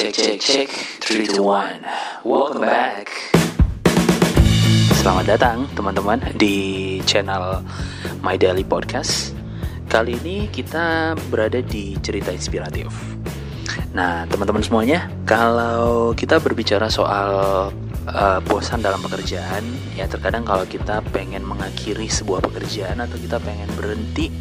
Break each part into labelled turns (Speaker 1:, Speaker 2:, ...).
Speaker 1: Cek cek cek 3 2 1 Welcome back. Selamat datang teman-teman di channel My Daily Podcast. Kali ini kita berada di cerita inspiratif. Nah teman-teman semuanya Kalau kita berbicara soal uh, bosan dalam pekerjaan Ya terkadang kalau kita pengen mengakhiri sebuah pekerjaan Atau kita pengen berhenti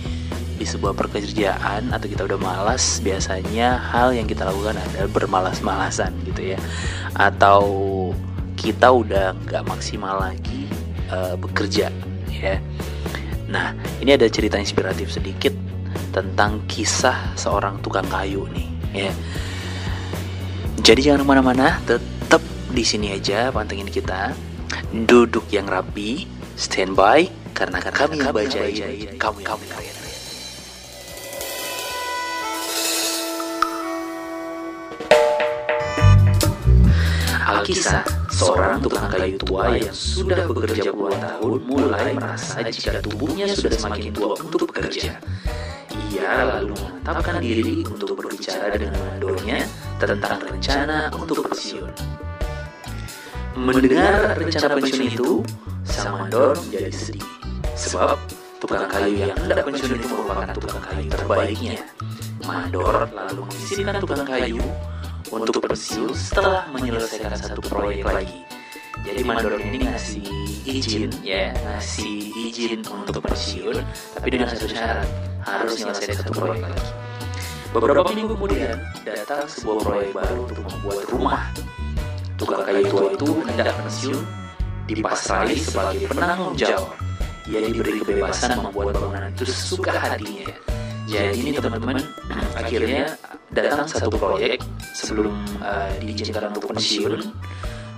Speaker 1: di sebuah pekerjaan atau kita udah malas biasanya hal yang kita lakukan adalah bermalas-malasan gitu ya. Atau kita udah nggak maksimal lagi uh, bekerja ya. Nah ini ada cerita inspiratif sedikit tentang kisah seorang tukang kayu nih ya. Jadi jangan ke mana-mana tetap di sini aja pantengin kita. Duduk yang rapi standby karena kami, kami bacain kamu yang kamu Alkisah, seorang tukang kayu tua yang sudah bekerja puluhan tahun mulai merasa jika tubuhnya sudah semakin tua untuk bekerja. Ia lalu menetapkan diri untuk berbicara dengan mandornya tentang rencana untuk pensiun. Mendengar rencana pensiun itu, sang mandor menjadi sedih. Sebab tukang kayu yang hendak pensiun itu merupakan tukang kayu terbaiknya. Mandor lalu mengizinkan tukang kayu untuk pensiun setelah menyelesaikan satu proyek lagi. Jadi mandor ini ngasih izin ya, ngasih izin untuk pensiun, tapi dengan satu syarat harus menyelesaikan satu proyek lagi. Beberapa minggu kemudian datang sebuah proyek baru untuk membuat rumah. Tukang kayu tua itu hendak pensiun, dipasrai sebagai penanggung jawab. Ia diberi kebebasan membuat bangunan itu sesuka hatinya. Jadi ini teman-teman akhirnya datang satu proyek sebelum uh, diizinkan untuk pensiun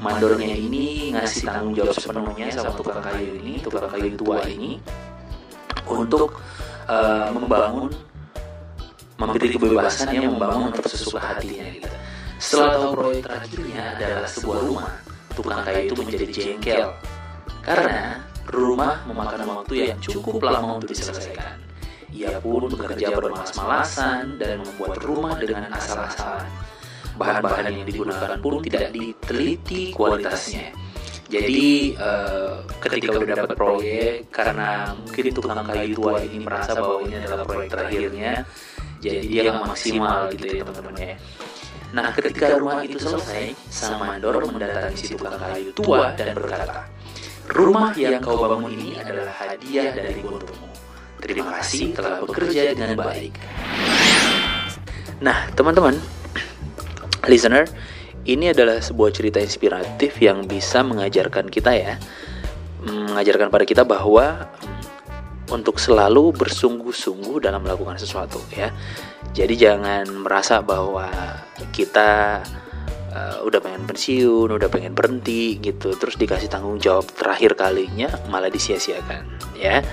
Speaker 1: mandornya ini ngasih tanggung jawab sepenuhnya sama tukang kayu ini tukang kayu tua ini untuk uh, membangun memberi kebebasan yang membangun untuk sesuka hatinya gitu. Setelah tahu proyek terakhirnya adalah sebuah rumah, tukang kayu itu menjadi jengkel karena rumah memakan waktu yang cukup lama untuk diselesaikan. Ia pun bekerja bermalas-malasan dan membuat rumah dengan asal-asalan. Bahan-bahan yang digunakan pun tidak diteliti kualitasnya. Jadi uh, ketika udah dapat proyek karena mungkin tukang kayu tua ini merasa bahwa ini adalah proyek terakhirnya, jadi dia nggak maksimal gitu ya teman-teman ya. Nah ketika rumah itu selesai, sang mandor mendatangi si tukang kayu tua dan berkata, Rumah yang kau bangun ini adalah hadiah dari untukmu. Terima kasih telah bekerja dengan baik. Nah, teman-teman, listener, ini adalah sebuah cerita inspiratif yang bisa mengajarkan kita ya, mengajarkan pada kita bahwa untuk selalu bersungguh-sungguh dalam melakukan sesuatu ya. Jadi jangan merasa bahwa kita uh, udah pengen pensiun, udah pengen berhenti gitu, terus dikasih tanggung jawab terakhir kalinya malah disia-siakan ya.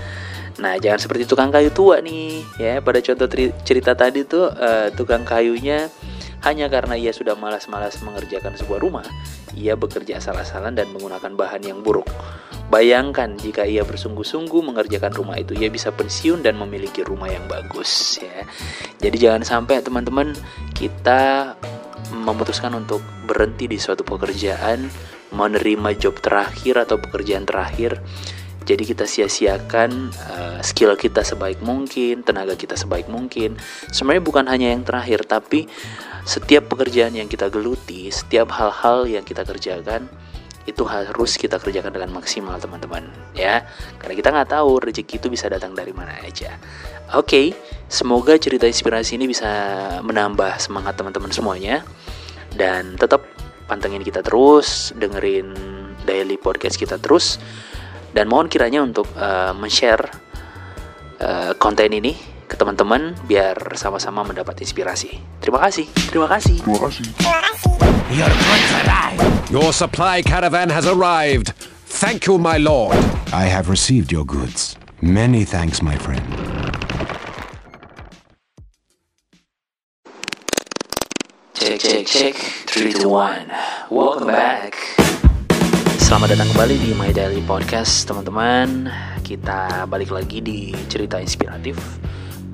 Speaker 1: Nah, jangan seperti tukang kayu tua nih, ya. Pada contoh cerita tadi tuh, uh, tukang kayunya hanya karena ia sudah malas-malas mengerjakan sebuah rumah, ia bekerja asal-asalan dan menggunakan bahan yang buruk. Bayangkan jika ia bersungguh-sungguh mengerjakan rumah itu, ia bisa pensiun dan memiliki rumah yang bagus, ya. Jadi jangan sampai teman-teman kita memutuskan untuk berhenti di suatu pekerjaan, menerima job terakhir atau pekerjaan terakhir jadi kita sia-siakan uh, skill kita sebaik mungkin, tenaga kita sebaik mungkin. Sebenarnya bukan hanya yang terakhir, tapi setiap pekerjaan yang kita geluti, setiap hal-hal yang kita kerjakan itu harus kita kerjakan dengan maksimal teman-teman. Ya karena kita nggak tahu rezeki itu bisa datang dari mana aja. Oke okay, semoga cerita inspirasi ini bisa menambah semangat teman-teman semuanya. Dan tetap pantengin kita terus dengerin daily podcast kita terus dan mohon kiranya untuk uh, men-share uh, konten ini ke teman-teman biar sama-sama mendapat inspirasi. Terima kasih. Terima kasih. Terima kasih.
Speaker 2: Your goods arrived. Your supply caravan has arrived. Thank you, my lord.
Speaker 3: I have received your goods. Many thanks, my friend.
Speaker 1: Check, check, check. 3, 2, 1. Welcome back. Selamat datang kembali di My Daily Podcast teman-teman Kita balik lagi di cerita inspiratif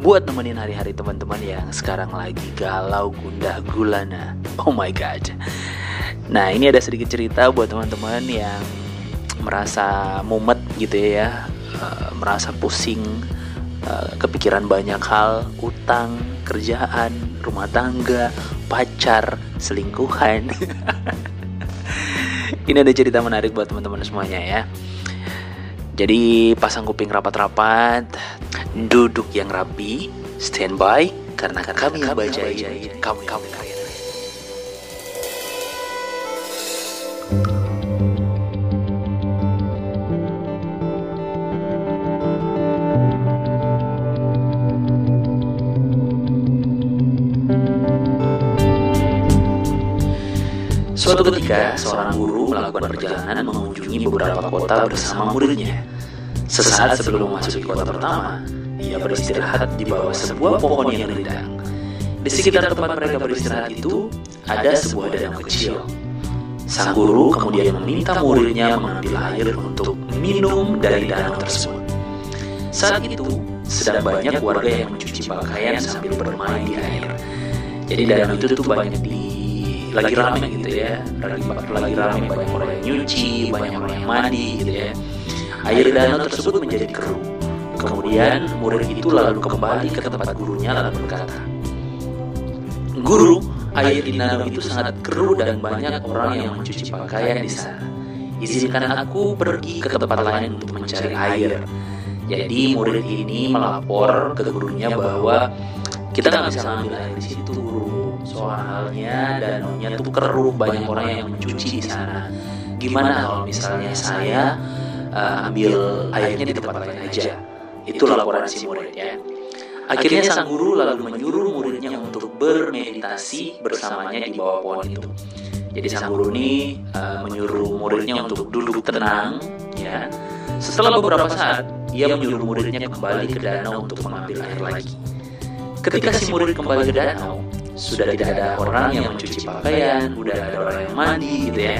Speaker 1: buat nemenin hari-hari teman-teman yang sekarang lagi galau gundah gulana. Oh my god. Nah, ini ada sedikit cerita buat teman-teman yang merasa mumet gitu ya, uh, merasa pusing, uh, kepikiran banyak hal, utang, kerjaan, rumah tangga, pacar, selingkuhan. ini ada cerita menarik buat teman-teman semuanya ya. Jadi pasang kuping rapat-rapat, duduk yang rapi, standby karena kami yang bacain, kamu kamu. Suatu ketika, seorang guru melakukan perjalanan mengunjungi beberapa kota bersama muridnya. Sesaat sebelum memasuki kota pertama, ia beristirahat di bawah sebuah pohon yang rindang. Di sekitar tempat mereka beristirahat itu, ada sebuah danau kecil. Sang guru kemudian meminta muridnya mengambil air untuk minum dari danau tersebut. Saat itu, sedang banyak warga yang mencuci pakaian sambil bermain di air. Jadi danau itu tuh banyak di lagi rame gitu ya. lagi lagi rame banyak orang yang nyuci banyak orang yang mandi gitu ya. air danau tersebut menjadi keruh. kemudian murid itu lalu kembali ke tempat gurunya lalu berkata guru air di danau itu sangat keruh dan banyak orang yang mencuci pakaian di sana. izinkan aku pergi ke tempat lain untuk mencari air. jadi murid ini melapor ke gurunya bahwa kita nggak bisa ambil air di situ guru soalnya danaunya tuh keruh banyak orang yang mencuci di sana. Gimana kalau misalnya saya uh, ambil airnya di tempat lain aja? Itu laporan si murid ya akhirnya sang guru lalu menyuruh muridnya untuk bermeditasi bersamanya di bawah pohon itu. Jadi sang guru ini uh, menyuruh muridnya untuk duduk tenang ya. Setelah beberapa saat ia menyuruh muridnya kembali ke danau untuk mengambil air lagi. Ketika si murid kembali ke danau sudah tidak ada orang yang mencuci pakaian, sudah ada orang yang mandi gitu ya.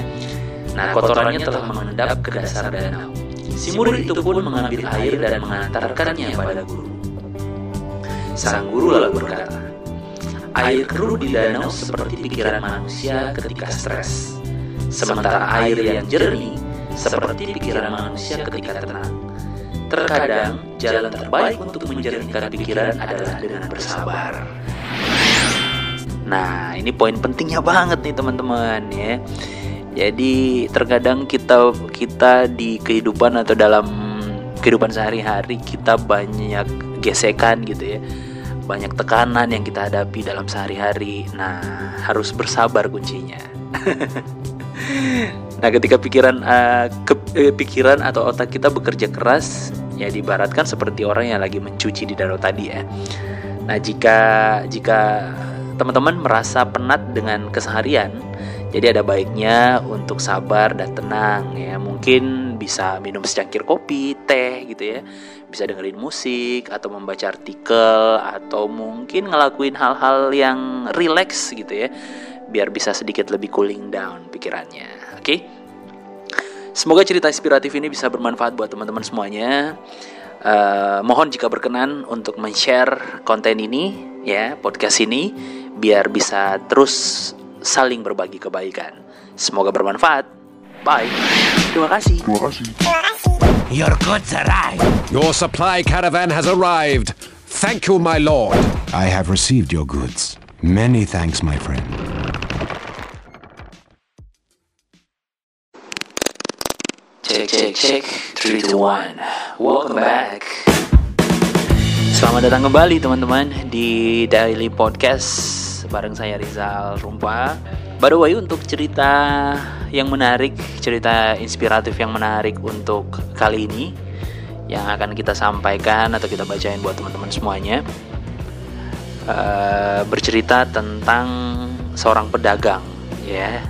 Speaker 1: Nah, kotorannya telah mengendap ke dasar danau. Si murid itu pun mengambil air dan mengantarkannya pada guru. Sang guru lalu berkata, Air keruh di danau seperti pikiran manusia ketika stres. Sementara air yang jernih seperti pikiran manusia ketika tenang. Terkadang jalan terbaik untuk menjernihkan pikiran adalah dengan bersabar. Nah, ini poin pentingnya banget nih teman-teman ya. Jadi terkadang kita kita di kehidupan atau dalam kehidupan sehari-hari kita banyak gesekan gitu ya. Banyak tekanan yang kita hadapi dalam sehari-hari. Nah, harus bersabar kuncinya. nah, ketika pikiran uh, ke, eh, pikiran atau otak kita bekerja keras, ya dibaratkan seperti orang yang lagi mencuci di danau tadi ya. Nah, jika jika teman-teman merasa penat dengan keseharian, jadi ada baiknya untuk sabar dan tenang ya. Mungkin bisa minum secangkir kopi, teh gitu ya. Bisa dengerin musik atau membaca artikel atau mungkin ngelakuin hal-hal yang relax gitu ya. Biar bisa sedikit lebih cooling down pikirannya. Oke? Semoga cerita inspiratif ini bisa bermanfaat buat teman-teman semuanya. Uh, mohon jika berkenan untuk men-share konten ini ya, podcast ini biar bisa terus saling berbagi kebaikan. Semoga bermanfaat. Bye. Terima kasih. Terima kasih.
Speaker 2: Your goods arrived. Your supply caravan has arrived. Thank you, my lord.
Speaker 3: I have received your goods. Many thanks, my friend.
Speaker 1: Check, check, check. 3 to 1. Welcome back. Selamat datang kembali teman-teman di Daily Podcast bareng saya Rizal Rumpa. By the way untuk cerita yang menarik, cerita inspiratif yang menarik untuk kali ini yang akan kita sampaikan atau kita bacain buat teman-teman semuanya uh, bercerita tentang seorang pedagang ya.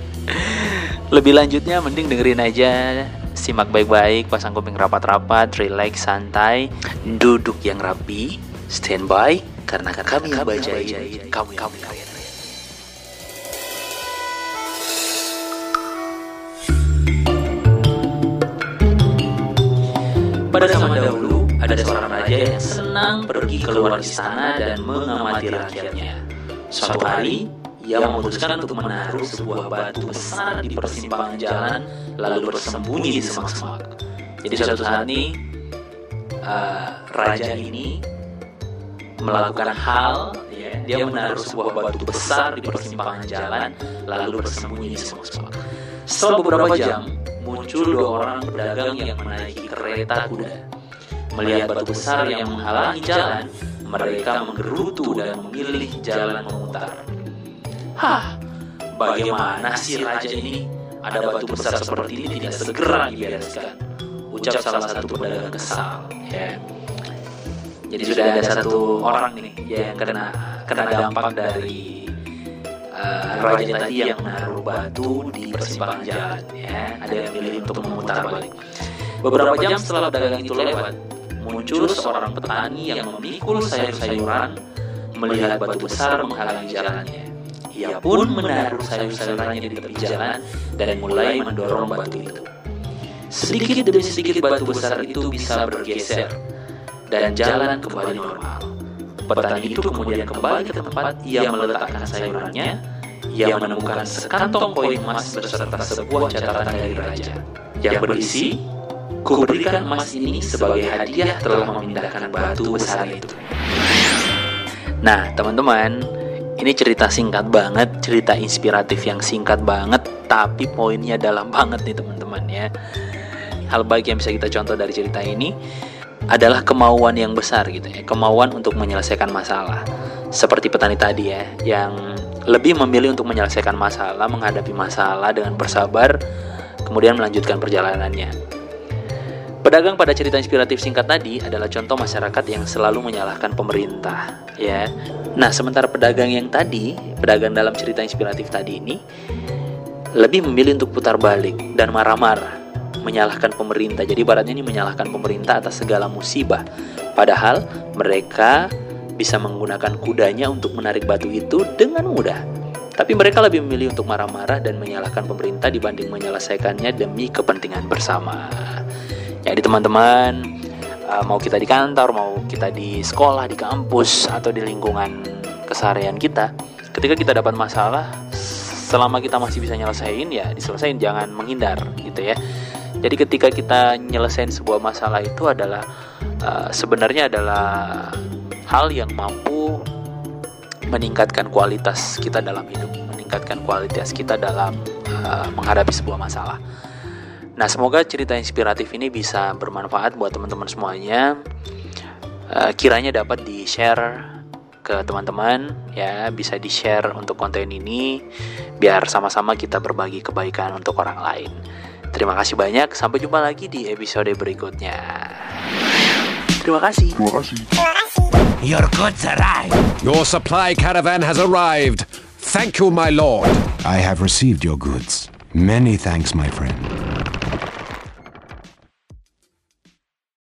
Speaker 1: Lebih lanjutnya mending dengerin aja simak baik-baik, pasang kuping rapat-rapat, relax, santai, duduk yang rapi, standby, karena kami yang bacain, kamu kamu kalian. Pada zaman dahulu, ada seorang raja yang senang pergi keluar istana dan mengamati rakyatnya. Suatu hari, ia memutuskan untuk menaruh sebuah batu besar di persimpangan jalan, lalu bersembunyi di semak-semak. Jadi suatu saat ini, uh, raja ini melakukan hal, ya, dia menaruh sebuah batu besar di persimpangan jalan, lalu bersembunyi semak-semak. Setelah beberapa jam, muncul dua orang pedagang yang menaiki kereta kuda. Melihat batu besar yang menghalangi jalan, mereka menggerutu dan memilih jalan memutar. Hah, bagaimana sih raja ini? Ada batu besar seperti ini tidak segera dibereskan. Ucap salah satu pedagang kesal. Ya. Jadi sudah ada satu orang nih yang kena kena dampak dari uh, raja tadi yang menaruh batu di persimpangan jalan. Ya, ada yang milih untuk memutar balik. Beberapa jam setelah pedagang itu lewat, muncul seorang petani yang memikul sayur-sayuran melihat batu besar menghalangi jalannya. Ia pun menaruh sayur-sayurannya di tepi jalan dan mulai mendorong batu itu. Sedikit demi sedikit batu besar itu bisa bergeser dan jalan kembali normal. Petani itu kemudian kembali ke tempat ia meletakkan sayurannya. Ia menemukan sekantong koin emas beserta sebuah catatan dari raja yang berisi Kuberikan emas ini sebagai hadiah telah memindahkan batu besar itu. Nah, teman-teman, ini cerita singkat banget, cerita inspiratif yang singkat banget, tapi poinnya dalam banget nih teman-teman ya. Hal baik yang bisa kita contoh dari cerita ini adalah kemauan yang besar gitu ya, kemauan untuk menyelesaikan masalah. Seperti petani tadi ya, yang lebih memilih untuk menyelesaikan masalah, menghadapi masalah dengan bersabar, kemudian melanjutkan perjalanannya. Pedagang pada cerita inspiratif singkat tadi adalah contoh masyarakat yang selalu menyalahkan pemerintah, ya. Nah, sementara pedagang yang tadi, pedagang dalam cerita inspiratif tadi ini lebih memilih untuk putar balik dan marah-marah, menyalahkan pemerintah. Jadi baratnya ini menyalahkan pemerintah atas segala musibah. Padahal mereka bisa menggunakan kudanya untuk menarik batu itu dengan mudah. Tapi mereka lebih memilih untuk marah-marah dan menyalahkan pemerintah dibanding menyelesaikannya demi kepentingan bersama. Jadi teman-teman uh, mau kita di kantor, mau kita di sekolah, di kampus atau di lingkungan keseharian kita, ketika kita dapat masalah, selama kita masih bisa nyelesain ya diselesain, jangan menghindar gitu ya. Jadi ketika kita nyelesain sebuah masalah itu adalah uh, sebenarnya adalah hal yang mampu meningkatkan kualitas kita dalam hidup, meningkatkan kualitas kita dalam uh, menghadapi sebuah masalah. Nah, semoga cerita inspiratif ini bisa bermanfaat buat teman-teman semuanya. Uh, kiranya dapat di-share ke teman-teman ya, bisa di-share untuk konten ini biar sama-sama kita berbagi kebaikan untuk orang lain. Terima kasih banyak, sampai jumpa lagi di episode berikutnya. Terima kasih. Terima kasih.
Speaker 2: Your goods arrived. Your supply caravan has arrived. Thank you, my lord.
Speaker 3: I have received your goods. Many thanks, my friend.